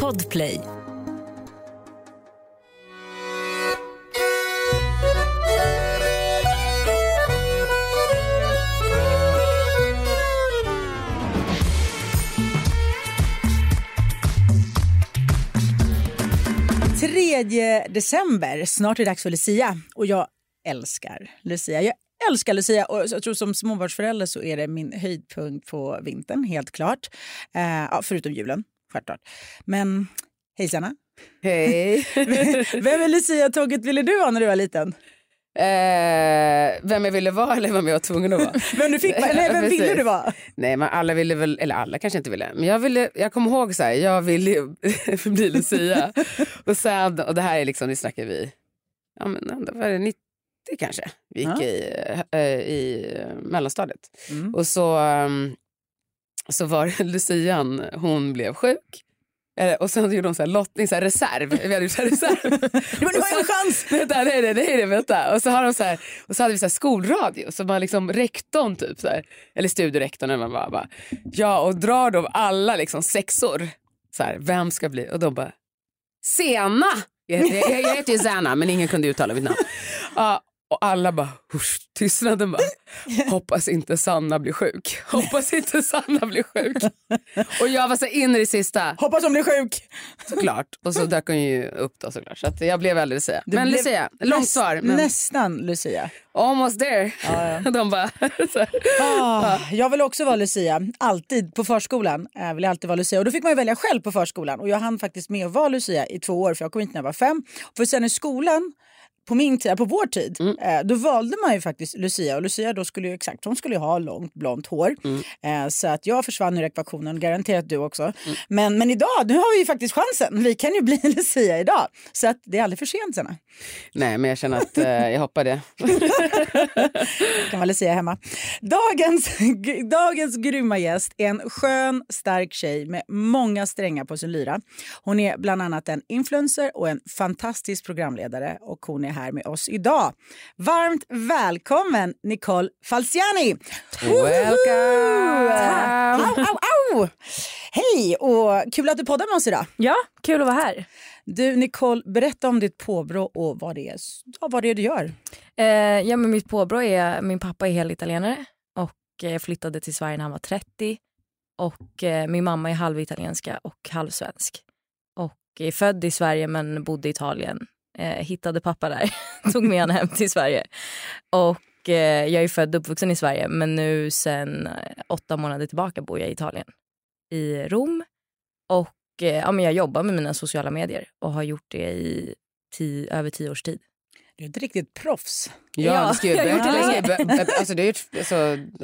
Podplay. Tredje december, snart är det dags för Lucia. Och jag älskar Lucia. Jag älskar Lucia och jag tror som småbarnsförälder så är det min höjdpunkt på vintern, helt klart. Eh, förutom julen, självklart. Men hej Sanna. Hej. Vem är Lucia-tåget ville du ha när du var liten? Eh, vem jag ville vara eller vem jag var tvungen att vara. vem du fick, nej, vem ville du vara? Nej, men alla ville väl, eller alla kanske inte ville. Men jag ville, jag kommer ihåg så här, jag ville bli Lucia. och sen, och det här är liksom, det snackar vi, ja men ändå var det 90 kanske. Vi gick Ja. i, eh, i mellanstadiet. Mm. Och så, um, så var Lucian, hon blev sjuk. Eh, Och sen gjorde de så här lottning, så här reserv. Vi hade gjort så här reserv. Men du har en chans! Vänta, nej, nej, nej, vänta. Och så, har de så här, och så hade vi så här skolradio, så man liksom rektorn typ, så här, eller studierektorn, eller man bara, bara, ja och drar då alla liksom sexor, så här, vem ska bli, och de bara, Sena! Jag, jag, jag, jag heter ju Zana, men ingen kunde uttala mitt namn. Ja, och alla bara, husch, tystnaden bara, hoppas inte Sanna blir sjuk. Hoppas inte Sanna blir sjuk. Och jag var så in i det sista, Hoppas hon blir sjuk. såklart. Och så dök hon ju upp då såklart. Så att jag blev väldigt Lucia. Du Men blev Lucia, långt näst- svar. Men Nästan Lucia. almost there. De bara, så här. Ah, jag vill också vara Lucia, alltid på förskolan. Jag vill alltid vara Lucia. Och då fick man ju välja själv på förskolan. Och jag hann faktiskt med att vara Lucia i två år för jag kom hit när jag var fem. För sen i skolan på min tid, på vår tid, eh, då valde man ju faktiskt Lucia och Lucia då skulle ju exakt, hon skulle ju ha långt blont hår. Eh, så att jag försvann ur ekvationen, garanterat du också. Men, men idag, nu har vi ju faktiskt chansen. Vi kan ju bli Lucia idag. Så att det är aldrig för sent Sanna. Nej, men jag känner att eh, jag hoppar det. kan väl säga hemma. Dagens, dagens grymma gäst är en skön, stark tjej med många strängar på sin lyra. Hon är bland annat en influencer och en fantastisk programledare och hon är här med oss idag. Varmt välkommen Nicole Falciani! Welcome! Au, au, au! Hej och kul att du poddar med oss idag. Ja, kul att vara här. Du Nicole, berätta om ditt påbrå och vad det är, ja, vad det är du gör. Eh, ja, men mitt påbrå är, min pappa är helitalienare och eh, flyttade till Sverige när han var 30. Och eh, min mamma är halvitalienska och halvsvensk. Och är född i Sverige men bodde i Italien. Eh, hittade pappa där, tog med honom hem till Sverige. Och eh, jag är född och uppvuxen i Sverige men nu sen eh, åtta månader tillbaka bor jag i Italien. I Rom. Och eh, ja, men jag jobbar med mina sociala medier och har gjort det i tio, över tio års tid. Du är ett riktigt proffs. Ja, Ja, du skriver jag har gjort det länge. Skriver- Alltså, du har gjort, alltså,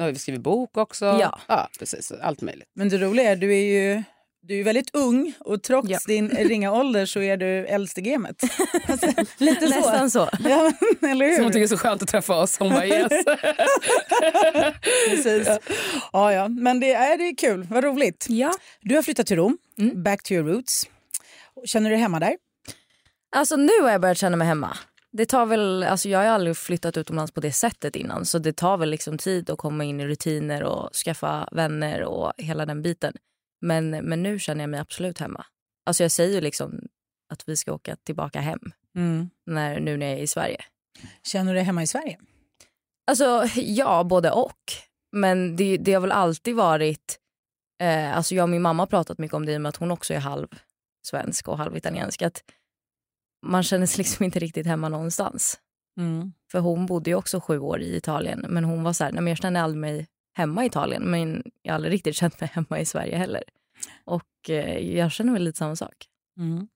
har skrivit bok också. Ja. ja, precis. Allt möjligt. Men det roliga är du är ju du är väldigt ung och trots Ja. din ringa ålder så är du äldst i gamet. Alltså, lite så. Nästan så. Ja, men, eller hur? Som hon tycker är så skönt att träffa oss. Hon bara yes. Precis. Ja, ja. Men det är, det är kul, vad roligt. Ja. Du har flyttat till Rom, Mm. back to your roots. Känner du dig hemma där? Alltså nu har jag börjat känna mig hemma. Det tar väl, alltså jag har aldrig flyttat utomlands på det sättet innan så det tar väl liksom tid att komma in i rutiner och skaffa vänner och hela den biten. Men, men nu känner jag mig absolut hemma. Alltså jag säger ju liksom att vi ska åka tillbaka hem när, nu när jag är i Sverige. Känner du dig hemma i Sverige? Alltså ja, både och. Men det, det har väl alltid varit, eh, alltså jag och min mamma har pratat mycket om det i och med att hon också är halv svensk och halv italiensk. Att man känner sig liksom inte riktigt hemma någonstans. Mm. För hon bodde ju också sju år i Italien. Men hon var så här, nej men jag känner aldrig mig hemma i Italien. Men jag har aldrig riktigt känt mig hemma i Sverige heller. Och eh, jag känner väl lite samma sak. Mm.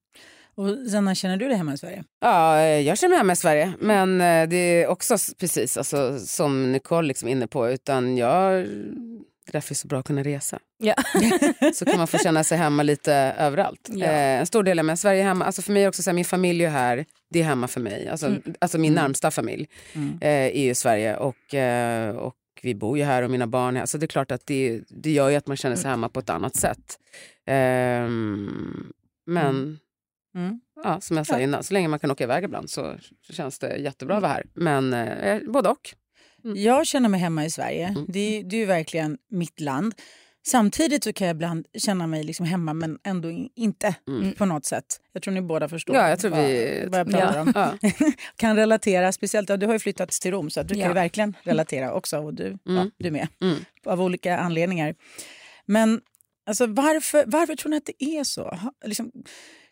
Och Sanna, känner du dig hemma i Sverige? Ja, eh, jag känner mig hemma i Sverige. Men eh, det är också precis alltså, som Nicole liksom är inne på. Utan jag, det är därför det är så bra att kunna resa. Ja. Så kan man få känna sig hemma lite överallt. Ja. Eh, en stor del av mig, Sverige är hemma. Alltså för mig är också så här, min familj är här. Det är hemma för mig. Alltså, alltså min närmsta familj Mm. eh, är ju Sverige. Och, eh, och vi bor ju här och mina barn är här. Så det är klart att det, det gör ju att man känner sig hemma på ett annat sätt. Ehm, men Mm. ja, som jag sa innan, så länge man kan åka iväg ibland så, känns det jättebra att vara här. Men eh, både och. Jag känner mig hemma i Sverige. Mm. Det, det är ju verkligen mitt land. Samtidigt så kan jag ibland känna mig liksom hemma men ändå in, inte på något sätt. Jag tror ni båda förstår Ja, jag tror vad, vi- vad jag pratar Ja. om. Ja. kan relatera, speciellt, ja, du har ju flyttat till Rom så att du kan verkligen relatera också och du, ja, du med. Mm. Av olika anledningar. Men alltså, varför, varför tror ni att det är så? Liksom,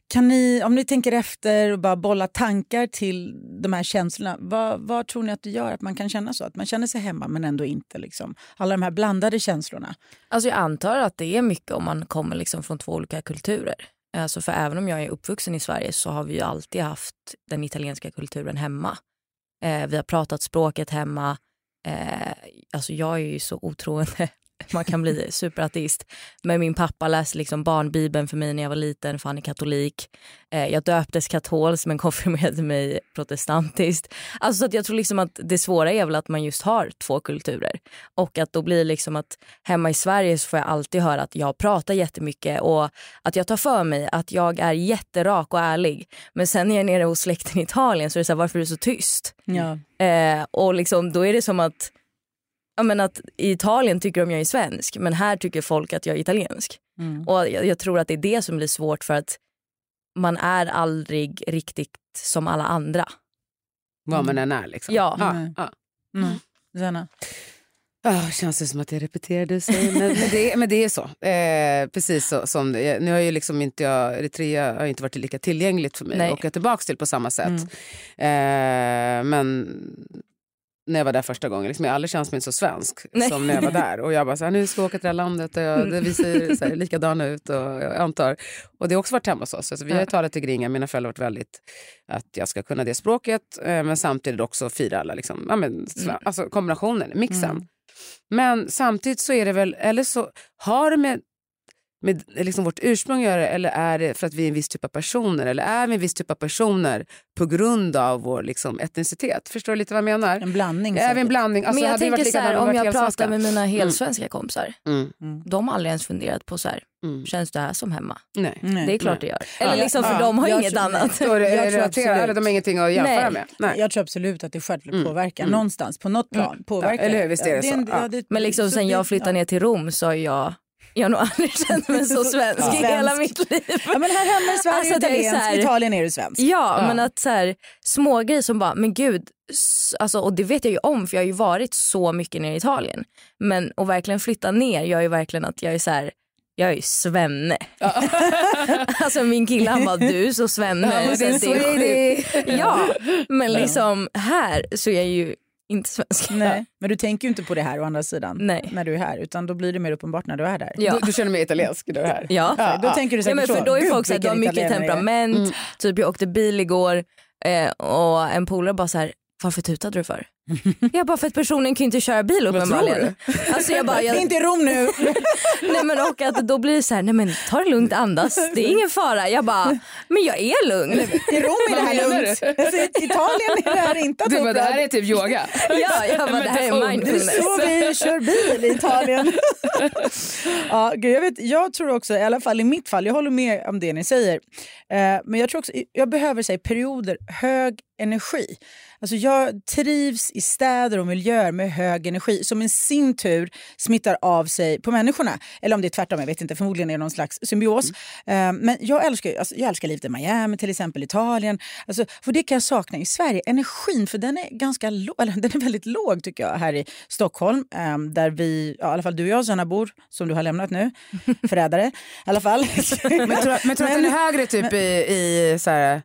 kan ni, om ni tänker efter och bara bollar tankar till de här känslorna, vad, vad tror ni att det gör att man kan känna så? Att man känner sig hemma men ändå inte. Liksom. Alla de här blandade känslorna. Alltså jag antar att det är mycket om man kommer liksom från två olika kulturer. Alltså för även om jag är uppvuxen i Sverige så har vi ju alltid haft den italienska kulturen hemma. Eh, vi har pratat språket hemma. Eh, alltså jag är ju så otroende. Man kan bli superateist. Men min pappa läste liksom barnbibeln för mig när jag var liten för han är katolik. Eh, jag döptes katolskt men konfirmerade mig protestantiskt. Alltså så att jag tror liksom att det svåra är väl att man just har två kulturer. Och att då blir liksom att hemma i Sverige så får jag alltid höra att jag pratar jättemycket och att jag tar för mig, att jag är jätterak och ärlig. Men sen när jag är nere hos släkten i Italien så är det så här, varför är du så tyst? Ja. Eh, och liksom, då är det som att, ja, men att i Italien tycker de jag är svensk men här tycker folk att jag är italiensk. Mm. Och jag, jag tror att det är det som blir svårt för att man är aldrig riktigt som alla andra. Vad man än är. Liksom. Ja. Ja, Mm. ja. Mm. Zena? Ah, känns det som att jag repeterade sig, men, men, det, men det är så. Eh, precis så, som det, Nu har ju liksom inte jag, Eritrea har inte varit lika tillgängligt för mig Nej. att åka tillbaka till på samma sätt. Mm. Eh, men när jag var där första gången, liksom, jag har aldrig känt mig så svensk Nej. som när jag var där. Och jag bara, så här, nu ska vi åka till det här landet och jag, det, vi ser så här, likadana ut. Och jag antar. Och det har också varit hemma hos oss. Alltså, vi har talat till gringa, mina föräldrar har varit väldigt att jag ska kunna det språket eh, men samtidigt också fira alla liksom, ja, men, sven- alltså, kombinationen, mixen. Mm. Men samtidigt så är det väl, eller så har det med, med liksom vårt ursprung att göra eller är det för att vi är en viss typ av personer eller är vi en viss typ av personer på grund av vår liksom, etnicitet? Förstår du lite vad jag menar? En blandning. Är vi en blandning? Alltså, men jag tänker så här, om jag pratar med mina helsvenska kompisar, Mm, de har aldrig ens funderat på så här, mm. känns det här som hemma? Nej. Nej. Det är klart Nej. det gör. Eller Ja. liksom för Ja. de har Jag inget tror- annat. Jag tror absolut. eller de har ingenting att jämföra Nej. med. Nej. Jag tror absolut att det självklart Mm. påverkar Mm. någonstans, på något plan. Påverkar. Ja, eller hur? Visst är det så. Men liksom så sen jag flyttade ner till Rom så har jag, jag har nog aldrig känt mig så svensk Ja. i hela Svensk. mitt liv. Ja, men här hemma i Sverige Alltså, är är italiensk, här- Italien är du svensk. Ja, Ja. men att så här, små grejer som bara, men gud, alltså, och det vet jag ju om för jag har ju varit så mycket nere i Italien. Men att verkligen flytta ner gör ju verkligen att jag är så här, jag är ju svenne. alltså min kille han bara, du är så svenne. Ja, men så det är ja, men liksom här så är jag ju inte svensk. Nej, men du tänker ju inte på det här å andra sidan Nej. när du är här utan då blir det mer uppenbart när du är där. Ja. Du, du känner mig italiensk när du är här? Ja. Ja, då tänker du Ja, säkert men för så. då är Gud, folk såhär, du har mycket temperament. Typ jag åkte bil igår eh, och en polare bara så här, varför tutade du för? jag bara för att personen kan inte köra bil uppenbarligen. Alltså jag bara, Det är jag, inte Rom nu. nej men och att då blir det så här, nej men ta det lugnt andas, det är ingen fara. Jag bara, men jag är lugn. I Rom är det här lugnt. Alltså, I Italien är det här inte att Du bara, det här är typ yoga. Ja, jag bara, det här är Meditation. Det är mindfulness. så vi kör bil i Italien. ja, gud, jag, vet, jag tror också, i alla fall i mitt fall, jag håller med om det ni säger. Eh, men jag tror också, jag behöver säga perioder hög energi. Alltså jag trivs i städer och miljöer med hög energi som i sin tur smittar av sig på människorna. Eller om det är tvärtom, jag vet inte. Förmodligen är det någon slags symbios. Eh, men jag älskar, alltså, jag älskar livet i Miami, till exempel Italien. Alltså, för det kan jag sakna i Sverige. Energin, för den är ganska låg, eller den är väldigt låg tycker jag här i Stockholm. eh, där vi, ja, i alla fall du och jag, Sanna bor, som du har lämnat nu. Förrädare i alla fall. Men tror, men du att den är högre typ i, i, så här,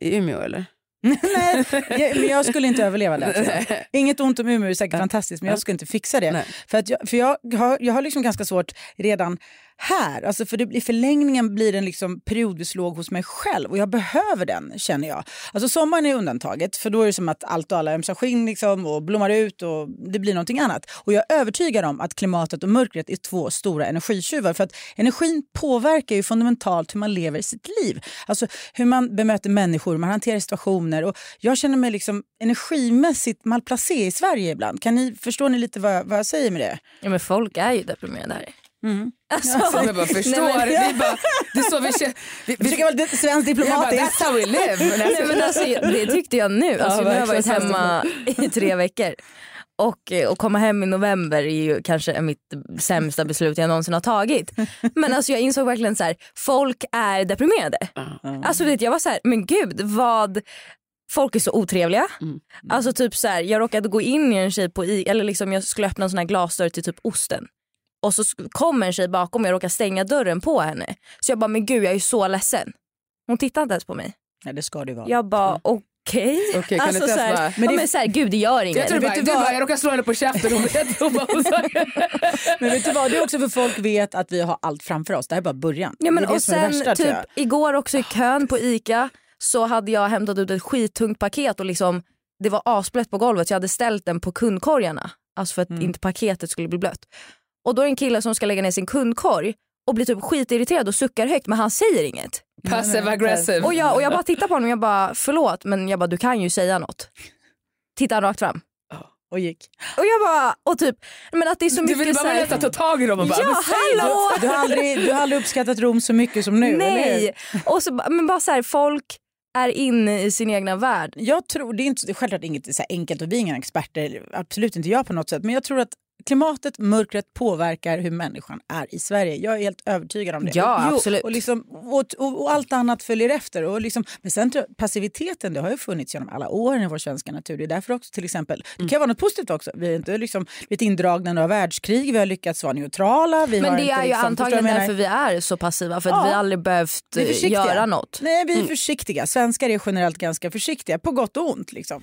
i Umeå eller? Nej, jag, men jag skulle inte överleva det. Inget ont om Umeå, är säkert fantastiskt, men jag skulle inte fixa det. För, att jag, för jag, har, jag har liksom ganska svårt redan här. Alltså för det, I förlängningen blir den liksom periodvis låg hos mig själv och jag behöver den känner jag. Alltså sommaren är undantaget för då är det som att allt och alla ömsar skinn liksom, och blommar ut och det blir någonting annat. Och jag är övertygad om att klimatet och mörkret är två stora energitjuvar för att energin påverkar ju fundamentalt hur man lever sitt liv. Alltså hur man bemöter människor, hur man hanterar situationer och jag känner mig liksom energimässigt malplacé i Sverige ibland. Kan ni, förstår ni lite vad, jag- vad jag säger med det? Ja, men folk är ju deprimerade här. Alltså, Jag bara förstår. Nej, men- vi bara, det är så vi känner. Vi, Jag vi, försöker vara lite svensk bara, diplomatisk. that's how we live. Men Nej, alltså, men alltså, det tyckte jag nu. Alltså, nu har jag varit hemma i tre veckor. Och, eh, och komma hem i november är ju kanske mitt sämsta beslut jag någonsin har tagit. Men alltså jag insåg verkligen så här, folk är deprimerade. Alltså vet, jag var så här, men gud vad Folk är så otrevliga. Mm. Alltså typ så här, jag råkade gå in i en tjej på i, eller liksom jag skulle öppna en sån här glasdörr till typ osten. Och så sk- kom en tjej bakom mig och råkade stänga dörren på henne. Så jag bara, men gud jag är så ledsen. Hon tittade inte ens på mig. Nej, det ska det vara. Jag bara, okej. Okej, kan alltså, du inte så ens här, bara- men, ja, men så här, gud det gör inget. Jag tror vet bara, du du vad? bara, jag råkade slå henne på käften och vet hon bara, Men vet du vad, det är också för folk vet att vi har allt framför oss. Det här är bara början. Ja, men, det är det och som är det sen värsta, typ igår också i kön på ICA så hade jag hämtat ut ett skittungt paket och liksom, det var asblött på golvet så jag hade ställt den på kundkorgarna. Alltså för att Mm. inte paketet skulle bli blött. Och då är det en kille som ska lägga ner sin kundkorg och blir typ skitirriterad och suckar högt men han säger inget. passive aggressive. Och jag, och jag bara tittar på honom och jag bara förlåt men jag bara du kan ju säga något. Tittar han rakt fram. Och gick. Och jag bara, och typ, men att det är så Du mycket vill bara så här- nästan ta tag i dem och bara, Ja hallå! Du har, aldrig, du har aldrig uppskattat Rom så mycket som nu? Nej! Och så, men bara så här, folk är inne i sin egna värld. Jag tror, det är, inte, självklart inget så här enkelt och vi är inga experter, absolut inte jag på något sätt. Men jag tror att klimatet, mörkret påverkar hur människan är i Sverige. Jag är helt övertygad om det. Ja, och, absolut. Och, liksom, och, och, och allt annat följer efter. Och liksom, men sen passiviteten det har ju funnits genom alla år i vår svenska natur. Det är därför också till exempel, det Mm. kan vara något positivt också. Vi är inte liksom blivit indragna i några världskrig, vi har lyckats vara neutrala. Vi Men har det inte är ju liksom, antagligen därför vi är så passiva för att Ja. vi aldrig behövt Vi eh, göra något. Nej, vi är försiktiga. Svenskar är generellt ganska försiktiga, på gott och ont. Liksom.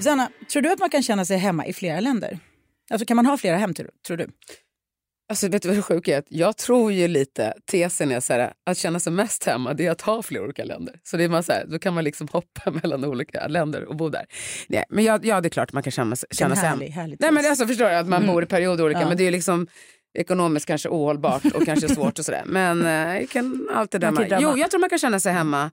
Sanna, tror du att man kan känna sig hemma i flera länder? Alltså kan man ha flera hem tror du? Alltså, vet du vad det sjuka är? Jag tror ju lite, tesen är så här, att känna sig mest hemma det är att ha flera olika länder. Så det är man så här, då kan man liksom hoppa mellan olika länder och bo där. Nej, men ja, ja, det är klart man kan känna, känna sig härlig- hem. härlig Nej, men alltså, förstår jag att man bor i perioder olika, Ja. men det är liksom ekonomiskt kanske ohållbart och kanske svårt och sådär. Men eh, jag kan alltid drömma. Jo, jag tror man kan känna sig hemma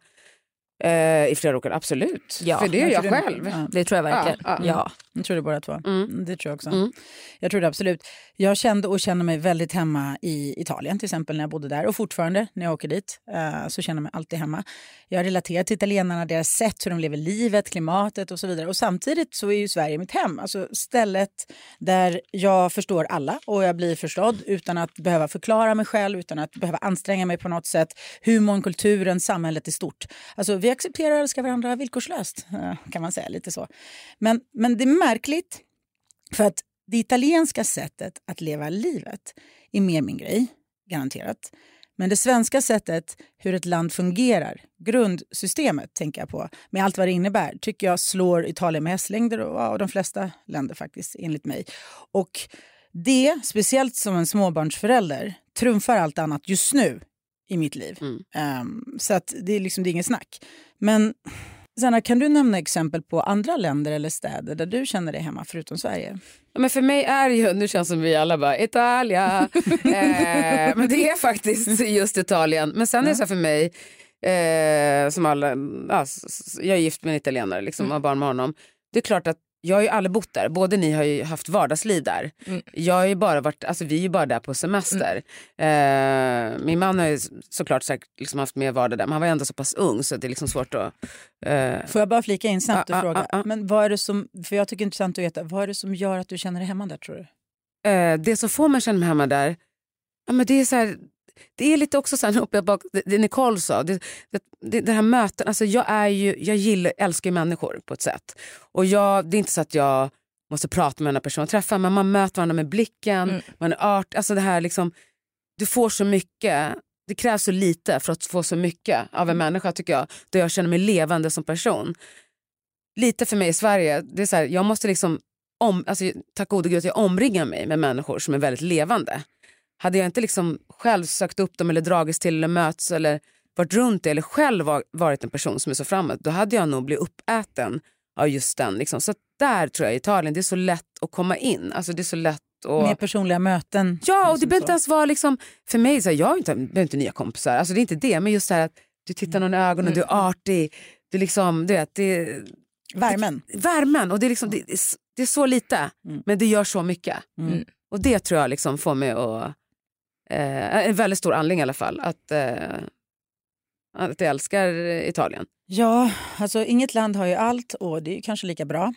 eh, i flera olika, absolut. Ja, För det är jag jag tror det- själv. ja. Det tror jag verkligen. Ja, ja. Jag tror det båda två. Mm. Det tror jag också. Mm. Jag tror det absolut. Jag kände och känner mig väldigt hemma i Italien till exempel när jag bodde där och fortfarande när jag åker dit eh, så känner jag mig alltid hemma. Jag relaterar till italienarna, deras sätt hur de lever livet, klimatet och så vidare. Och samtidigt så är ju Sverige mitt hem, alltså stället där jag förstår alla och jag blir förstådd utan att behöva förklara mig själv, utan att behöva anstränga mig på något sätt. Humorn, kulturen, samhället i stort. Alltså vi accepterar och älskar varandra villkorslöst eh, kan man säga lite så. Men, men det märkligt för att det italienska sättet att leva livet är mer min grej, garanterat. Men det svenska sättet hur ett land fungerar, grundsystemet tänker jag på, med allt vad det innebär, tycker jag slår Italien med hästlängder och, ja, och de flesta länder faktiskt, enligt mig. Och det, speciellt som en småbarnsförälder, trumfar allt annat just nu i mitt liv. Ehm, så att det är liksom det är inget snack. Men Sanna, kan du nämna exempel på andra länder eller städer där du känner dig hemma förutom Sverige? Ja, men för mig är ju, nu känns det som vi alla bara Italia. eh, men det är faktiskt just Italien. Men sen är det så här för mig, eh, som alla, ja, jag är gift med en italienare liksom, och har barn med honom. Det är klart att jag har ju aldrig bott där, båda ni har ju haft vardagsliv där. Jag har ju bara varit, alltså vi är ju bara där på semester. Eh, min man har ju såklart säkert liksom haft mer vardag där men han var ändå så pass ung så det är liksom svårt att... Eh, Får jag bara flika in snabbt och ah, fråga? ah, ah. Men vad är det som, för jag tycker det är intressant att veta, vad är det som gör att du känner dig hemma där tror du? eh, det som får mig att känna mig hemma där, ja, men det är så här, det är lite också så här, uppe bak, det, det Nicole sa, det, det, det, här möten, alltså jag är ju, jag gillar, älskar ju människor på ett sätt. Och jag, det är inte så att jag måste prata med den här personen, träffa men man möter varandra med blicken, man är art, alltså det här liksom, du får så mycket, det krävs så lite för att få så mycket av en människa tycker jag, där jag känner mig levande som person. Lite för mig i Sverige, det är så här, jag måste liksom om, alltså, tack gode gud att jag omringar mig med människor som är väldigt levande. Hade jag inte liksom själv sökt upp dem eller dragits till eller möts eller varit runt det eller själv var, varit en person som är så framåt då hade jag nog blivit uppäten av just den. Liksom. Så där tror jag i Italien det är så lätt att komma in. Alltså det är så lätt att... Med personliga möten. Ja, och det liksom behöver inte ens vara liksom, för mig, så här, jag inte, behöver inte nya kompisar, alltså det är inte det, men just det här att du tittar någon i ögonen, du är artig, du liksom, du vet, det, Värmen. värmen och det är, liksom, det, det är så lite, Mm. men det gör så mycket. Mm. Och det tror jag liksom får mig att, eh, en väldigt stor anledning i alla fall, att, eh, att jag älskar Italien. Ja, alltså inget land har ju allt och det är kanske lika bra.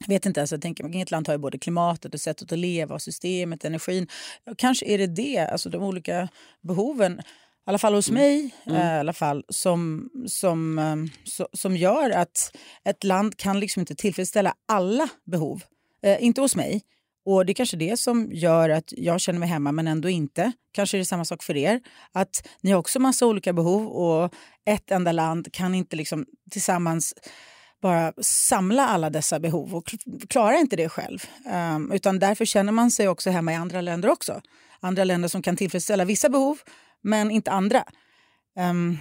Jag vet inte, alltså, jag tänker, inget land har ju både klimatet och sättet att leva och systemet, energin. Kanske är det det, alltså de olika behoven, i alla fall hos mig, eh, i alla fall, som, som, så, som gör att ett land kan liksom inte tillfredsställa alla behov. Eh, inte hos mig. Och Det är kanske det som gör att jag känner mig hemma men ändå inte. Kanske är det samma sak för er. Att ni har också massa olika behov och ett enda land kan inte liksom tillsammans bara samla alla dessa behov och klarar inte det själv. Um, utan därför känner man sig också hemma i andra länder också. Andra länder som kan tillfredsställa vissa behov men inte andra. Um,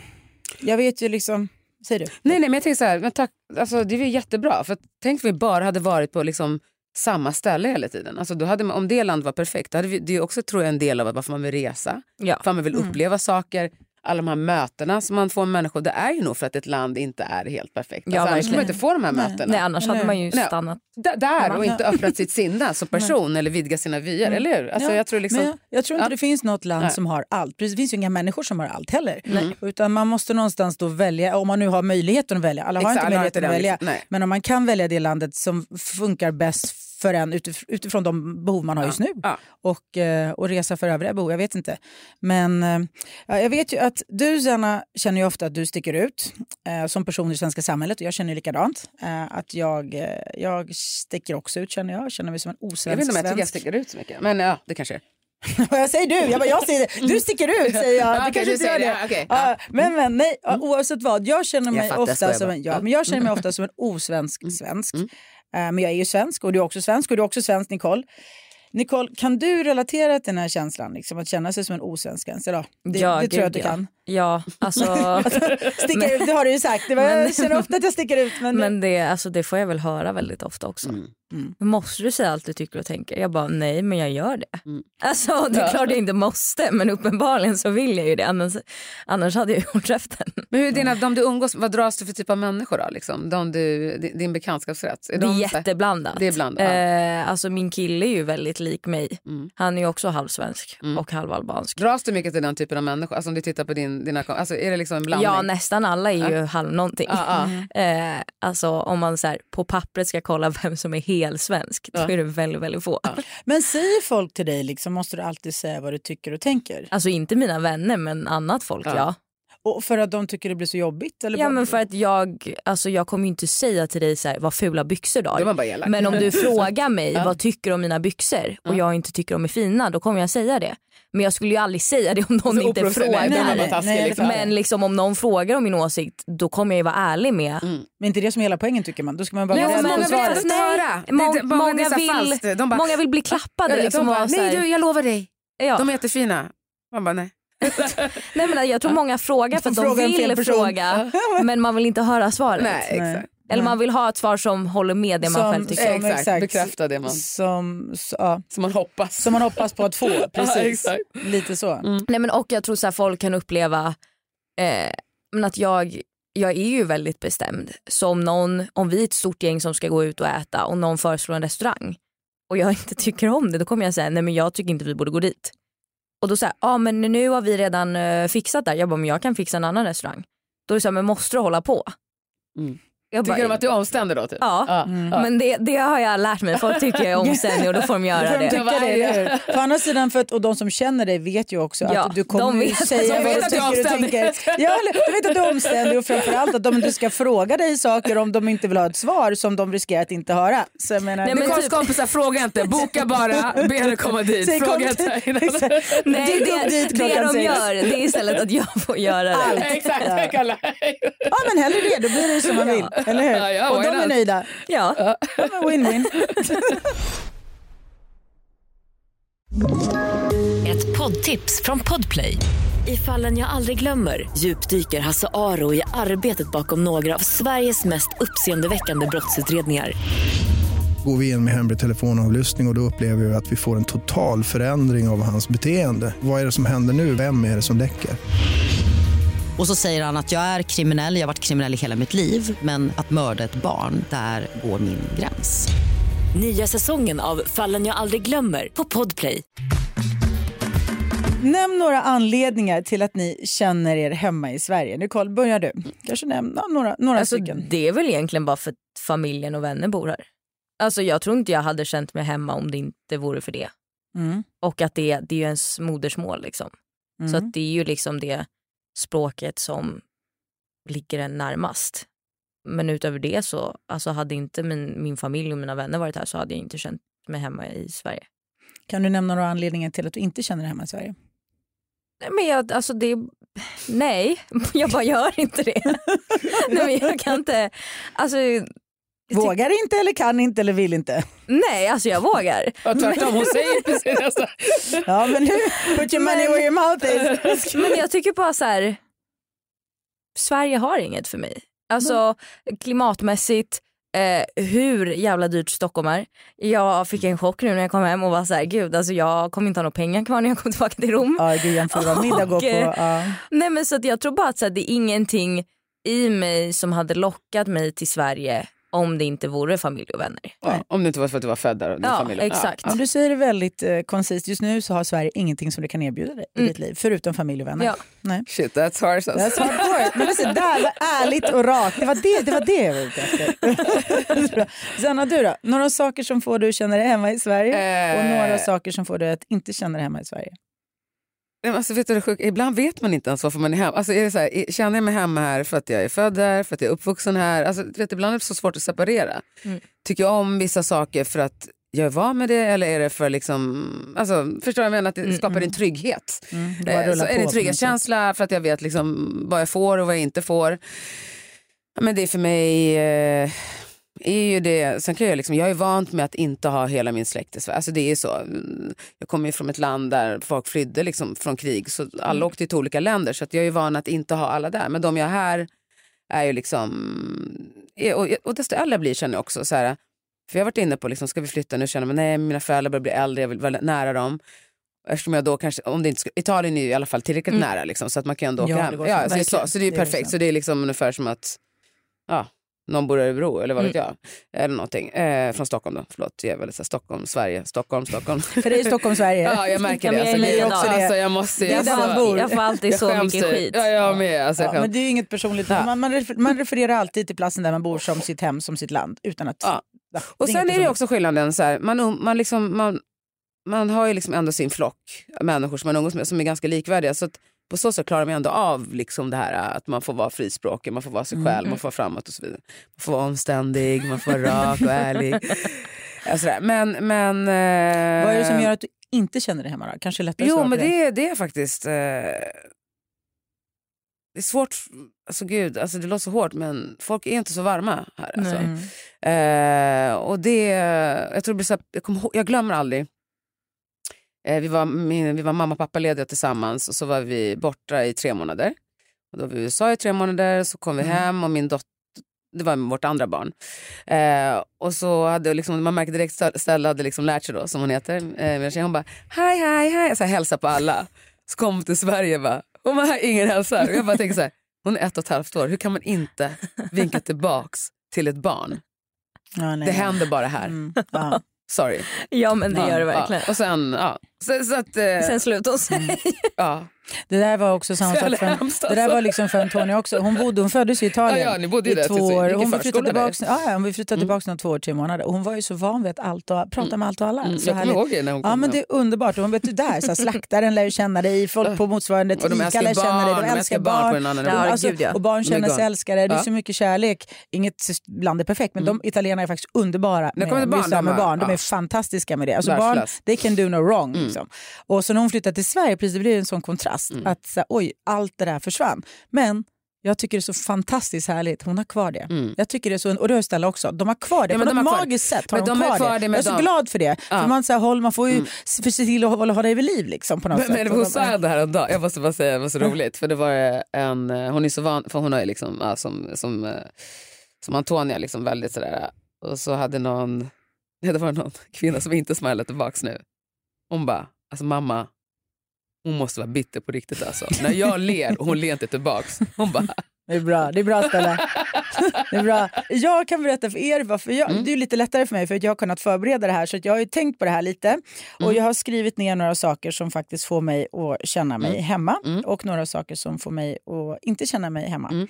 jag vet ju liksom... Säger du? Nej, nej men jag tänker så här, men tack, alltså, det är jättebra. För tänk om vi bara hade varit på liksom, samma ställe hela tiden. Alltså, då hade man, om det landet var perfekt, då hade vi, det är också tror jag en del av varför man vill resa. Ja. För man vill uppleva saker. Alla de här mötena som man får med människor, det är ju nog för att ett land inte är helt perfekt. Ja, alltså, annars skulle man inte få de här Nej. mötena. Nej, annars hade man ju Nej. stannat. D- där och inte öppnat sitt sinne som person eller vidga sina vyer, eller hur? Alltså, Ja, jag tror liksom, jag, jag tror inte Ja. det finns något land Nej. som har allt. Det finns ju inga människor som har allt heller. Nej. Utan man måste någonstans då välja, om man nu har möjligheten att välja. Alla har Exakt, inte möjligheten att välja. liksom. Nej. Men om man kan välja det landet som funkar bäst för en utif- utifrån de behov man har just nu. Ja. Och, eh, och resa för övriga behov, jag vet inte. Men eh, ja, jag vet ju att du Sanna känner ju ofta att du sticker ut eh, som person i det svenska samhället och jag känner ju likadant. Eh, att jag, jag sticker också ut känner jag, jag känner mig som en osvensk jag vet inte om jag tycker jag sticker ut så mycket. Men ja, det kanske är. jag säger du, jag, bara, jag säger det. Du sticker ut säger jag. Ja, Du okej, kanske du inte säger gör det. det. Ja, okej. Ja, Ja. men, men nej, ja, oavsett vad. Jag känner mig fattar, ofta som en, ja, Ja. men jag känner mig ofta som en osvensk svensk. Eh, men jag är ju svensk och du är också svensk och du är också svensk Nicole. Nicole, kan du relatera till den här känslan? Liksom, att känna sig som en osvensk svensk? Ja, det, Ja, det tror jag att gud, du ja. kan. Ja, alltså, Sticka ut, det har du ju sagt. Det var, jag känner ofta att jag sticker ut. Men, men det, alltså, det får jag väl höra väldigt ofta också. Mm. Mm. Måste du säga allt du tycker och tänker? Jag bara nej men jag gör det. Mm. Alltså det är klart jag inte måste men uppenbarligen så vill jag ju det annars, annars hade jag gjort käften. Men hur är dina, de du umgås, vad dras du för typ av människor då? Liksom? De du, din, bekantskapskrets? Är Det är de här- jätteblandat. Det är blandat, ja. eh, alltså min kille är ju väldigt lik mig. Mm. Han är ju också halvsvensk Mm. och halvalbansk. Dras du mycket till den typen av människor? Alltså om du tittar på din, dina alltså är det liksom en blandning? Ja nästan alla är ju halv någonting. Ja, ja. Eh, alltså om man så här, på pappret ska kolla vem som är helsvensk Ja. då är det väldigt väldigt få. men säger folk till dig, liksom, måste du alltid säga vad du tycker och tänker? Alltså inte mina vänner men annat folk Ja. Och för att de tycker det blir så jobbigt? Eller Ja bara- men för att jag, alltså jag kommer ju inte säga till dig så här, vad fula byxor du har. Men om du frågar mig Ja. vad tycker du om mina byxor och Ja. jag inte tycker de är fina då kommer jag säga det. Men jag skulle ju aldrig säga det om någon Så inte frågar. Nej, nej, liksom. Men liksom om någon frågar om min åsikt då kommer jag ju vara ärlig med. Mm. Men inte det som är hela poängen tycker man. Då ska man bara Nej, vara många för vill svaret. många, här vill, falskt. De bara- många vill bli klappade. Liksom, de bara, nej du jag lovar dig, ja. de är jättefina. Man bara nej. nej, men jag tror många frågar för att de Fråga en fel vill fråga men man vill inte höra svaret. Nej exakt. Eller man vill ha ett svar som håller med det man Som- själv tycker. som- exakt. exakt. Bekräfta det man, Som, så, ja, som man hoppas. som man hoppas på att få. Precis. exakt. Lite så. Nej, men och jag tror så här, folk kan uppleva eh, men att jag, jag är ju väldigt bestämd. Så om, någon, om vi är ett stort gäng som ska gå ut och äta och någon föreslår en restaurang och jag inte tycker om det då kommer jag säga nej men jag tycker inte vi borde gå dit. Och då säger ja ah, men nu har vi redan uh, fixat där. Jag bara men jag kan fixa en annan restaurang. Då är det så här, men måste du hålla på? Mm. Jag Tycker bara, de att du är omständig då? Typ? Ja. ja. Mm. Men det, det har jag lärt mig. Folk tycker jag är omständig och då får de göra får de det. tycka det? På andra sidan, för att, och de som känner dig vet ju också Ja, att du kommer ju vet- säga vad du att du är tycker och tänker. Ja, de vet att du är omständig och framförallt att de inte ska fråga dig saker om de inte vill ha ett svar som de riskerar att inte höra. Så jag menar, Nej, men typ- kompisar, fråga inte. Boka bara. Be henne komma dit. Säg, Fråga inte. Nej, det, dit det de gör det är istället att jag får göra det. Allt. Exakt. Ja men hellre det, då blir det som man vill. Eller hur? Ja, ja, och de är nöjda. Ja. De är Win-win. Ett poddtips från Podplay. I fallen jag aldrig glömmer djupdyker Hasse Aro i arbetet bakom några av Sveriges mest uppseendeväckande brottsutredningar. Går vi in med hemlig telefonavlyssning och, och då upplever vi att vi får en total förändring av hans beteende. Vad är det som händer nu? Vem är det som läcker? Och så säger han att jag är kriminell, jag har varit kriminell i hela mitt liv men att mörda ett barn, där går min gräns. Nya säsongen av Fallen jag aldrig glömmer på Podplay. Nämn några anledningar till att ni känner er hemma i Sverige. Nicole, börjar du. Kanske nämna några, några Alltså, stycken. det är väl egentligen bara för att familjen och vänner bor här. Alltså, jag tror inte jag hade känt mig hemma om det inte vore för det. Mm. Och att det, det är ju ens modersmål. Liksom. Mm. Så att det är ju liksom det språket som ligger en närmast. Men utöver det så alltså hade inte min, min familj och mina vänner varit här så hade jag inte känt mig hemma i Sverige. Kan du nämna några anledningar till att du inte känner dig hemma i Sverige? Nej, men jag, alltså det, nej, jag bara gör inte det. nej, men jag kan inte... Alltså, Vågar inte eller kan inte eller vill inte? nej, alltså jag vågar. Ja, tvärtom, hon säger precis nästan. Ja men nu, put your money where your mouth is. Men jag tycker bara så här. Sverige har inget för mig. Alltså klimatmässigt, eh, hur jävla dyrt Stockholm är. Jag fick en chock nu när jag kom hem och var så här, gud alltså jag kommer inte ha några pengar kvar när jag kommer tillbaka till Rom. Ja gud jämför vad middag går på. Eh, Ja. Nej men så att jag tror bara att så här, det är ingenting i mig som hade lockat mig till Sverige om det inte vore familj och vänner. Ja, om det inte var för att du var född där och din Ja, familj. exakt. Men du säger det väldigt eh, koncist. Just nu så har Sverige ingenting som det kan erbjuda dig i Mm. ditt liv förutom familj och vänner. Ja. Nej. Shit, that's harsh. Alltså. That's hardcore. Men listen, där var ärligt och rakt. Det var det, det, var det jag var ute efter. Sanna, du då? Några saker som får dig att känna dig hemma i Sverige och Eh. några saker som får dig att inte känna dig hemma i Sverige. Men Alltså, vet du? Ibland vet man inte ens varför man är hemma. Alltså, är det så här, känner jag mig hemma här för att jag är född här, för att jag är uppvuxen här? Alltså, vet, ibland är det så svårt att separera. Mm. Tycker jag om vissa saker för att jag är van med det eller är det för liksom, alltså, förstår jag menar? Att det Mm, skapar en trygghet. Mm, Eh, så är det på trygghetskänsla för att jag vet liksom vad jag får och vad jag inte får. Men det är för mig eh, är ju det. Sen kan jag, liksom, jag är vant med att inte ha hela min släkt i Sverige. Alltså det är så. Mm, Jag kommer ju från ett land där folk flydde liksom från krig så alla Mm. åkte till olika länder så jag är van att inte ha alla där. Men de jag har här är ju liksom, är- och, och desto äldre jag blir känner jag också så här, för jag har varit inne på, liksom, ska vi flytta nu? Känner man, nej mina föräldrar börjar bli äldre, jag vill vara nära dem. Eftersom jag då kanske, om det inte ska, Italien är ju i alla fall tillräckligt nära liksom, så att man kan ändå åka Ja, hem. Ja, så. så, så, det är ju Det är perfekt. så. Så det är liksom ungefär som att ja, någon bor i Örebro eller vad vet jag. Eller någonting. Eh, från Stockholm då, förlåt. Jag är väldigt så här, Stockholm, Sverige, Stockholm, Stockholm. För det är Stockholm, Sverige. ja, jag märker det. Alltså, det är också det. Alltså, jag måste, Det är jag, där man alltså, bor. Jag får alltid jag så mycket skit. Ja, jag med. Alltså, jag Ja, men det är ju inget personligt. Ja. Man, man, refer- man refererar alltid till platsen där man bor som sitt hem, som sitt land. Utan att, Ja. Och sen är det också skillnaden, så här, man, um- man, liksom, man, man har ju liksom ändå sin flock människor som man umgås med som är ganska likvärdiga. Så att på så sätt klarar man ändå av liksom det här att man får vara frispråkig, man får vara sig själv, man får vara framåt och så vidare. Man får vara omständig, man får vara rak och ärlig. Sådär. Men, men, eh, Vad är det som gör att du inte känner dig hemma då? Kanske lättare Jo men det, det är faktiskt... Eh, det är svårt, alltså gud, alltså det låter så hårt men folk är inte så varma här. Alltså. Mm. Eh, och det, jag, tror det blir så här, jag, kommer jag glömmer aldrig. Eh, vi, var, vi var mamma och pappa lediga tillsammans och så var vi borta i tre månader. Och då var vi i USA i tre månader, så kom vi hem och min dotter det var vårt andra barn. Eh, och så hade liksom, man märkte direkt att Stella hade liksom lärt sig då, som hon heter. Eh, min tjej, hon bara hej hej hej, så här, hälsa på alla. Så kom till Sverige och bara, hon bara, ingen hälsar. Och jag bara tänker så här, hon är ett och ett halvt år, hur kan man inte vinka tillbaks till ett barn? Ja, nej, Det händer bara här. Mm. Sorry. Ja men det gör det verkligen. Ja. Och sen, ja. Så, så att, eh, Sen slutar hon sig. ja. Det där var också samma sak för, det där alltså. var liksom för Antonia också. Hon, bodde, hon föddes i Italien Ja, ja, ni bodde ju i där två år. Hon flyttade tillbaka, ja, ja, hon flyttade tillbaka när två år, tre månader. Och hon var ju så van vid att allt och, prata med allt och alla. Mm, så jag kommer ihåg det när hon kom Ja men det är underbart. Hon vet du där, så här, slaktaren lär ju känna dig, folk på motsvarande älskar lär känna dig, de de älskar barn barn. annan nivå. alltså, Ja, gud, ja. och barn känner sig älskade, det är Ja. Mm. så mycket kärlek. Inget land är perfekt men de italienarna är faktiskt underbara med, med, barn, med, barn. De är ja. fantastiska med det. Alltså barn, they can do no wrong. Mm. Liksom. Och så när hon flyttade till Sverige, precis, det blev en sån kontrast. Att så oj, allt det där försvann. Men Jag tycker det är så fantastiskt härligt. Hon har kvar det. Mm. Jag tycker det är så, och det har Stella också. De har kvar det. Ja, På de något magiskt sätt har de de kvar, kvar det. Jag är så dem. glad för det. Ja. För man, så här, håller, man får ju Mm. se till att hålla, hålla det vid liv liksom, på något Men, sätt. men hon de- sa det här en dag, jag måste bara säga det var så roligt. För det var en, hon är så van, för hon har ju liksom, ja, som, som, som Antonia, liksom väldigt sådär. Och så hade någon, det var någon kvinna som inte smilade tillbaks nu. Hon bara, alltså mamma, hon måste vara bitter på riktigt alltså. När jag ler och hon ler inte tillbaks. Hon bara, Det är bra, det är bra Stella. det är bra. Jag kan berätta för er, varför jag, Mm. det är lite lättare för mig för att jag har kunnat förbereda det här så att jag har tänkt på det här lite och Mm. jag har skrivit ner några saker som faktiskt får mig att känna mig Mm. hemma Mm. och några saker som får mig att inte känna mig hemma.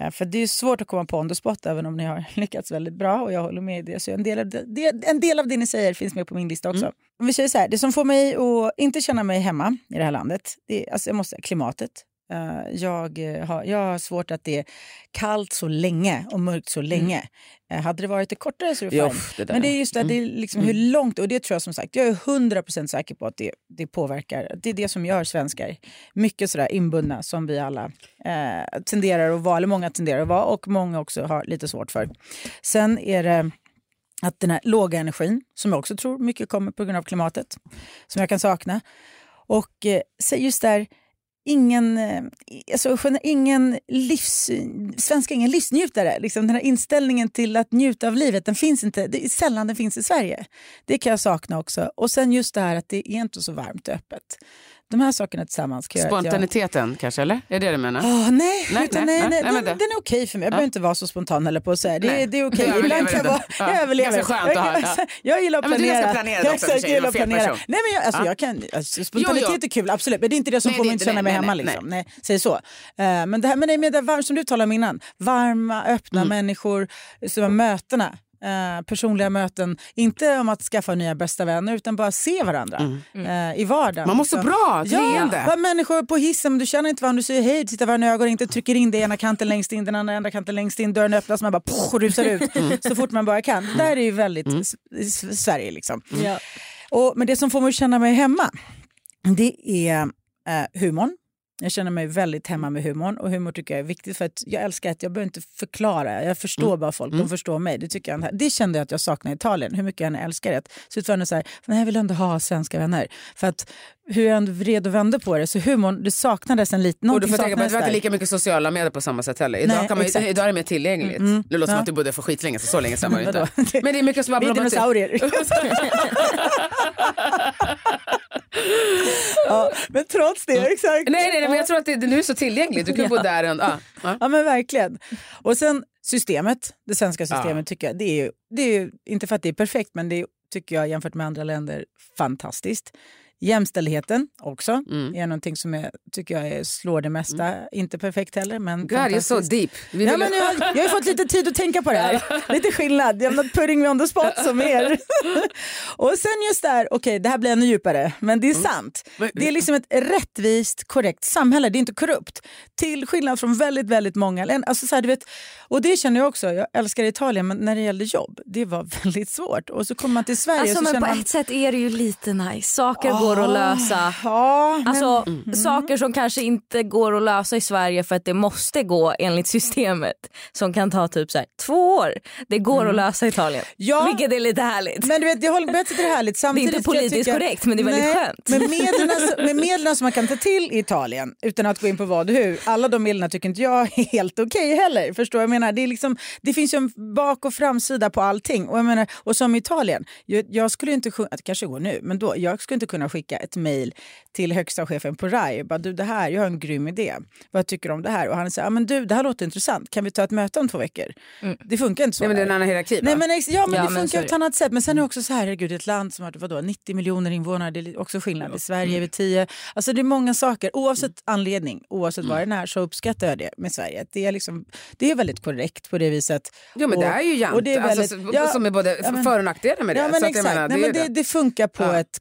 Eh, För det är svårt att komma på on the spot även om ni har lyckats väldigt bra och jag håller med i det. Så en del av det, en del av det ni säger finns med på min lista också. Mm. Om vi säger så här, det som får mig att inte känna mig hemma i det här landet, det är, alltså jag måste klimatet. Eh, jag, eh, har, jag har svårt att det är kallt så länge och mörkt så länge. Eh, hade det varit det kortare så är det jo, det. Men det är just det, det är liksom hur långt, och det tror jag som sagt, jag är 100% säker på att det, det påverkar. Det är det som gör svenskar mycket sådär inbundna som vi alla eh, tenderar att vara, eller många tenderar att vara och många också har lite svårt för. Sen är det att den här låga energin, som jag också tror mycket kommer på grund av klimatet, som jag kan sakna. Och eh, just där, ingen, eh, alltså, ingen livs, svenska är ingen livsnjutare. Liksom, den här inställningen till att njuta av livet, den finns inte, det är sällan den finns i Sverige. Det kan jag sakna också. Och sen just det här att det är inte så varmt och öppet. De här sakerna tillsammans kan att jag... Spontaniteten kanske, eller? Är det det du menar? Ah, nej, Nej, utan nej, nej, nej, nej, den, den är okej för mig. Jag Ja. behöver inte vara så spontan eller på att säga. Det, det är okej. överlever Ibland kan vara... Ja. Jag överlever. Ganska skönt att ha, ja. Jag gillar att Ja, men du är planera. ganska planerad också, planera. Nej, men jag, alltså, Ja. jag kan, alltså, spontanitet Jo, jo. är kul, absolut. Men det är inte det som Nej, får mig att känna mig hemma. Liksom. Nej, säg så. Eh, men det här med det varm, som du talade om innan, varma, öppna Mm. människor, mötena. Eh, personliga möten, inte om att skaffa nya bästa vänner utan bara se varandra eh, i vardagen. Mm. Man mår så bra, Ja, leende. bara människor på hissen, du känner inte varandra, du säger hej, tittar varandra i ögonen, inte trycker in det ena kanten längst in, den andra, andra kanten längst in, dörren öppnas, man bara poff, rusar ut Mm. så fort man bara kan. Det där är ju väldigt s- s- Sverige liksom. Och, men det som får mig att känna mig hemma, det är eh, humorn. Jag känner mig väldigt hemma med humorn och humor tycker jag är viktigt för att jag älskar att jag behöver inte förklara. Jag förstår bara folk, de förstår mig. Det, tycker jag, det kände jag att jag saknar i Italien, hur mycket jag än älskar det. Så det så här, men jag vill ändå ha svenska vänner. För att hur jag än vred och vände på det så humorn, det saknades en liten, Och du får tänka på att det var inte lika mycket sociala medier på samma sätt heller. Idag, Nej, kan man, exakt. idag är det mer tillgängligt. Mm, Det låter som ja. att du bodde för skitlänge så så länge sedan var det inte. Men det är mycket som bara Vi är dinosaurier. ja, men trots det, exakt. Nej, nej, nej, men jag tror att det, nu är så tillgängligt. Du kan bo där en... Ja, ja. Ja men verkligen. Och sen systemet, det svenska systemet tycker jag, det är ju, det är ju inte för att det är perfekt men det är, tycker jag jämfört med andra länder fantastiskt. Jämställdheten också Mm. är någonting som jag tycker jag är, slår det mesta. Inte perfekt heller men God, you're so fantastiskt. deep. Vi Ja, men jag, har, jag har fått lite tid att tänka på det här. Lite skillnad. Jag har putting me on the spot som er. och sen just där, okej det här blir ännu djupare, men det är sant. Men- Det är liksom ett rättvist, korrekt samhälle. Det är inte korrupt. Till skillnad från väldigt, väldigt många länder. Alltså, så här, du vet, och det känner jag också. Jag älskar Italien, men när det gällde jobb, det var väldigt svårt. Och så kommer man till Sverige Alltså, men på man... ett sätt är det ju lite nice. Saker går att lösa. Ja, men, Alltså saker som kanske inte går att lösa i Sverige för att det måste gå enligt systemet. Som kan ta typ så här, två år. Det går att lösa i Italien. Ja. Vilket är lite härligt. Men du vet, jag håller med det är härligt. Samtidigt inte kan jag politiskt tycka- korrekt, men det är väldigt Nej, skönt. Men medlen, med medlen som man kan ta till i Italien, utan att gå in på vad och hur, alla de medlen tycker inte jag är helt okej heller. Förstår jag menar? Det, är liksom, det finns ju en bak och framsida på allting. Och, jag menar, och som i Italien, jag, jag skulle inte, sjung- det kanske går nu, men då, jag skulle inte kunna skicka ett mejl till högsta chefen på RAI. Bara, du, det här, jag har en grym idé. Vad tycker du om det här? Och han säger, ah, men du, det här låter intressant. Kan vi ta ett möte om två veckor? Det funkar inte så. Nej, men det är en annan hierarki. Nej, men, ex- ja, men Ja, det men funkar på ett det. annat sätt. Men sen är det också så här, herregud, ett land som har vadå, 90 miljoner invånare, det är också skillnad. I Sverige är vi 10. Alltså det är många saker, oavsett anledning, oavsett vad den är, så uppskattar jag det med Sverige. Det är, liksom, det är väldigt korrekt på det viset. Jo men Och- det är ju jant. och det är väldigt- alltså, ja, som är både ja, men- för och nackdelar med det. Ja, men Så att jag exakt. menar, Nej, är men ju det, det funkar på Ja. Mm. ett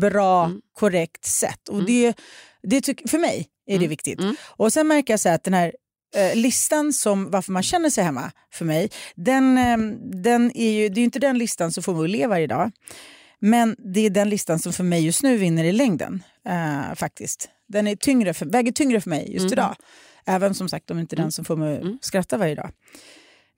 bra, korrekt sätt. Och det, det tyck, för mig är det viktigt. Mm. Och sen märker jag så att den här eh, listan som varför man känner sig hemma för mig, den, eh, den är ju, det är ju inte den listan som får mig att leva idag. Men det är den listan som för mig just nu vinner i längden. eh, faktiskt. Den är tyngre för, väger tyngre för mig just Mm. idag. Även som sagt om inte den som får mig att skratta varje dag.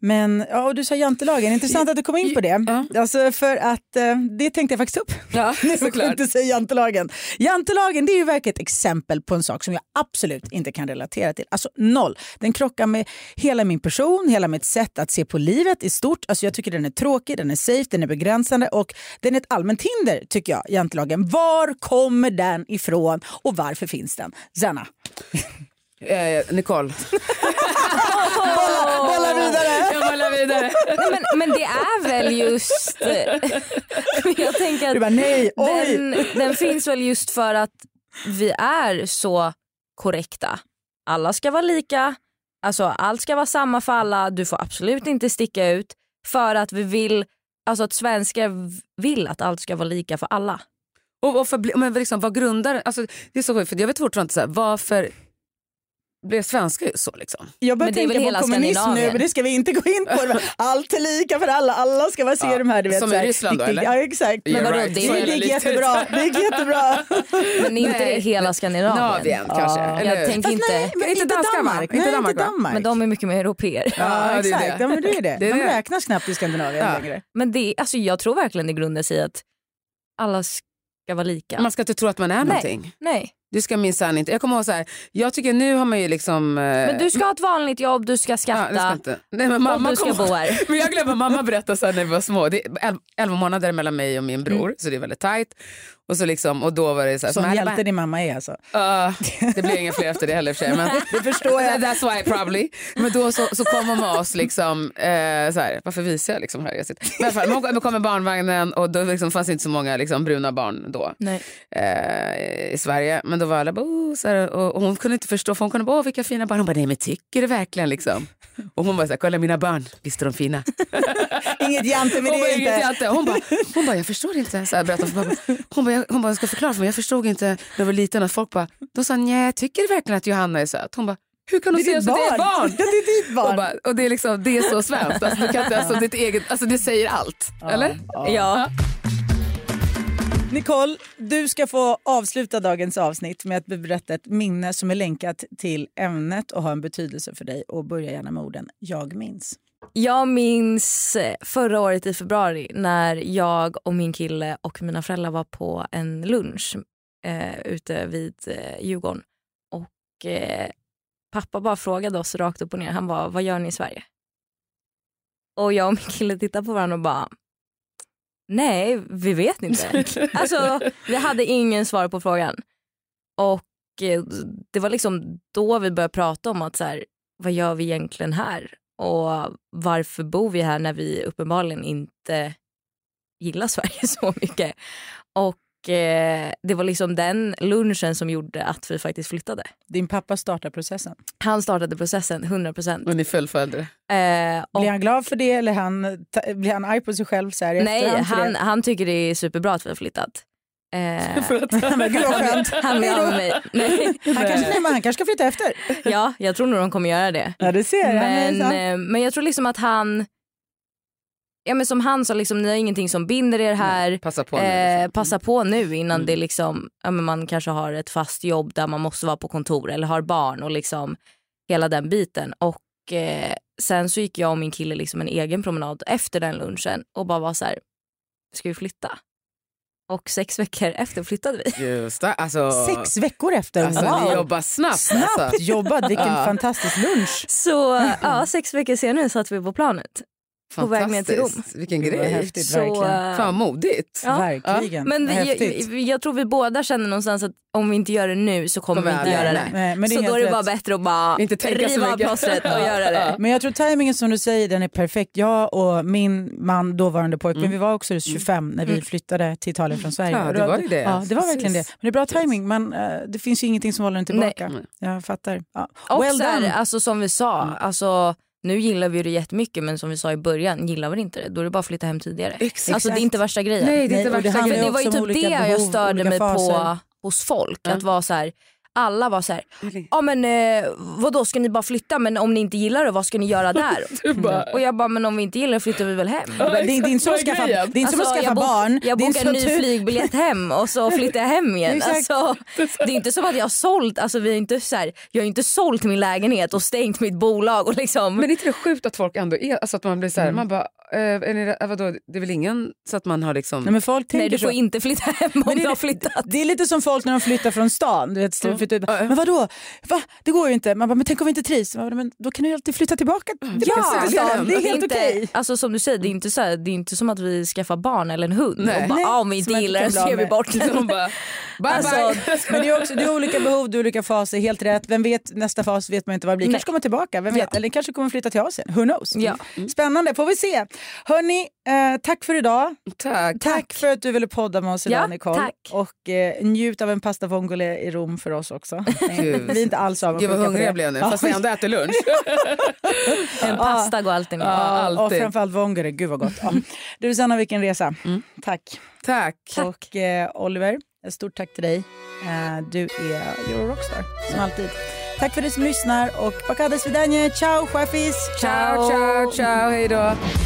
Men ja, och du sa jantelagen, intressant att du kom in på det. Ja. Alltså för att eh, det tänkte jag faktiskt upp. Ja, såklart. säga jantelagen. Jantelagen det är ju verkligen ett exempel på en sak som jag absolut inte kan relatera till. Alltså noll. Den krockar med hela min person, hela mitt sätt att se på livet i stort. Alltså jag tycker den är tråkig, den är safe, den är begränsande och den är ett allmänt hinder tycker jag, jantelagen. Var kommer den ifrån och varför finns den? Zanna. Eh, Nicole. Bolla, bolla vidare! Vidare. Nej, men, men det är väl just... jag tänker Du att bara nej, oj! den, den finns väl just för att vi är så korrekta. Alla ska vara lika, alltså allt ska vara samma för alla, du får absolut inte sticka ut. För att vi vill, alltså att svenskar vill att allt ska vara lika för alla. Och varför, bli- men liksom, vad grundar alltså, Det är så sjukt, för jag vet fortfarande inte så här, varför blev svenskar så liksom? Jag börjar Men det är väl tänka hela på kommunism nu men det ska vi inte gå in på. Allt är lika för alla, alla ska vara se Ja, de här du vet. som så i Ryssland då, eller? Ja exakt. You're vadå, right. det Det, är gick jättebra. Det gick jättebra. Men inte Nej. det hela Skandinavien. Navien kanske? Ja. Eller? Jag tänker inte, nej, men Inte? Danmark. Inte Nej, Danmark, inte va? Danmark. men de är mycket mer europeer. Ja, Ja, det är exakt. det. Ja, men det är det. Det är de det. räknas knappt i Skandinavien Ja. längre. Men det, alltså jag tror verkligen det grundar sig i att alla ska vara lika. Man ska inte tro att man är någonting. Nej. Du ska minsann inte. Jag kommer ihåg så här, jag tycker nu har man ju liksom... eh, Men du ska ha ett vanligt jobb, du ska Ja, skatta det ska inte. Nej, men och mamma du ska kom- bo här. Men jag glömmer mamma berättade så här när vi var små. Det är el- elva månader mellan mig och min bror Mm. så det är väldigt tajt. Och, så liksom, och då var det så här, Som så här, hjälte din mamma är alltså. Uh, det blir inga fler efter det heller i och för sig. Men det förstår jag. That's why probably. Men då så, så kom hon med oss liksom, eh, så här, varför visar jag liksom här? Jag sitter. Men i alla fall, hon då kom med barnvagnen och då liksom fanns inte så många liksom, bruna barn då Nej. eh, i Sverige. Men då var alla bara, oh, så här, och, och hon kunde inte förstå för hon kunde bara, åh vilka fina barn. Hon bara, nej men tycker du verkligen liksom? Och hon bara, så här, kolla mina barn, visst är de fina? Inget jante med Hon bara, det inget inte. hjälte. Hon bara, hon bara, jag förstår inte. Så här, berättade för pappa. Hon bara, jag, hon bara, jag ska förklara för mig. Jag förstod inte när jag var liten att folk bara, de sa, nej, tycker du verkligen att Johanna är söt? Hon bara, hur kan hon säga så? Det är ett barn. Ja, det är ditt Och, barn. bara, och det, är liksom, det är så svenskt. Alltså, du kan inte, alltså, ditt eget, alltså, det säger allt. Eller? Ja. Nicole, du ska få avsluta dagens avsnitt med att berätta ett minne som är länkat till ämnet och har en betydelse för dig. Och börja gärna med orden “jag minns”. Jag minns eh, förra året i februari när jag och min kille och mina föräldrar var på en lunch eh, ute vid eh, Djurgården. Och eh, pappa bara frågade oss rakt upp och ner. Han var vad gör ni i Sverige? Och jag och min kille tittade på varandra och bara nej, vi vet inte. alltså, vi hade ingen svar på frågan. Och eh, det var liksom då vi började prata om att så här, vad gör vi egentligen här? Och varför bor vi här när vi uppenbarligen inte gillar Sverige så mycket? Och eh, det var liksom den lunchen som gjorde att vi faktiskt flyttade. Din pappa startar processen. Han startade processen 100 procent. Och ni fullföljde. Eh, och Blir han glad för det eller han, ta- blir han arg på sig själv så här nej, han, det? han tycker det är superbra att vi har flyttat. Eh, Men gud vad skönt. han vill Hej då. av med mig. Nej. Han kanske, nej, men han kanske ska flytta efter. Ja, jag tror nog de kommer göra det. Ja, det ser jag. Men, Men, eh, men jag tror liksom att han, ja men som han sa, liksom, ni har ingenting som binder er här. Passa på nu. Eh, liksom. passa på nu innan Mm. det liksom, ja, men man kanske har ett fast jobb där man måste vara på kontor eller har barn och liksom hela den biten. Och eh, sen så gick jag och min kille liksom en egen promenad efter den lunchen och bara var så här, ska vi flytta? Och sex veckor efter flyttade vi. Just det. Alltså, Sex veckor efter, Alltså, ni wow. jobbar snabbt. Snabbt Alltså. jobbat, vilken fantastisk lunch. Så ja, sex veckor senare satt vi på planet. På väg ner till Rom. Fantastiskt. Vilken grej. häftigt, Så, verkligen. eh, Fan modigt. Ja. Verkligen. Men Vad jag, jag, tror vi båda känner någonstans att om vi inte gör det nu så kommer Kommer vi inte göra det. Nej, men det så då är det bara bättre att bara Inte riva av plåstret och göra det. Men jag tror tajmingen som du säger den är perfekt. Jag och min man, dåvarande pojkvän, Mm. vi var också 25 när vi flyttade till Italien från Sverige. Ja, det var ju det. Ja, det var verkligen det. Precis. Men det är bra timing men eh, det finns ju ingenting som håller den tillbaka. Nej. Jag fattar. Ja. Och well så här, done. alltså, som vi sa, alltså, nu gillar vi det jättemycket men som vi sa i början, gillar vi inte det då är det bara att flytta hem tidigare. Exakt. Alltså det är inte värsta grejen. Nej, det är inte Nej, och det värsta ju det var ju typ det jag störde mig på hos folk. Ja. Att vara så här, alla var så här, ja men eh, vadå ska ni bara flytta men om ni inte gillar det vad ska ni göra där? Bara, Och jag bara, men om vi inte gillar det flyttar vi väl hem. Det är det är inte så Vad att är skaffa, grejen? det är inte som att Alltså, skaffa jag barn. Jag bokar en ny att du- flygbiljett hem och så flyttar jag hem igen. Alltså, det är inte som att jag har sålt, alltså, vi är inte så här, jag har inte sålt min lägenhet och stängt mitt bolag. Och liksom, Men är inte det sjukt att folk ändå är, alltså att man blir så här, man bara, eh, är ni, eh, vadå, det är väl ingen så att man har liksom... Nej, men folk tänker nej du får så. inte flytta hem om Men du har flyttat. det är lite som folk när de flyttar från stan. Du vet, flyttar ut. Men vadå? Va? Det går ju inte. Man bara, men tänk om vi inte trivs? Bara, Men då kan du ju alltid flytta tillbaka, till sälja stan. Det är helt okej. Alltså som du säger, det är inte, så här, det är inte som att vi skaffar barn eller en hund Nej. och bara, Nej, ah, om vi inte gillar den så ger vi bort den. Bara, bye Alltså, bye. men det är, också, det är olika behov, det är olika faser, helt rätt. Vem vet, nästa fas vet man inte vad det blir. Nej. kanske kommer tillbaka, vem vet? Eller kanske kommer flytta till Asien. Who knows? Ja. Spännande, får vi se. Hörni, eh, tack för idag. Tack. tack. för att du ville podda med oss idag ja, Nicole. Tack. Och eh, njut av en pasta vongole i Rom för oss också. Gud. Vi är inte alls avundsjuka. Gud vad hungrig jag blev nu, fast vi ändå äter lunch. en pasta går alltid med. Ja, alltid. Och framförallt vongole, gud vad gott. Mm. Du Sanna, vilken resa. Mm. Tack. Tack. Och eh, Oliver, ett stort tack till dig. Eh, du är your rockstar, som alltid. Tack för att du som lyssnar och Bakades Vidanje. Ciao, chefis! Ciao, ciao, ciao. Hej då.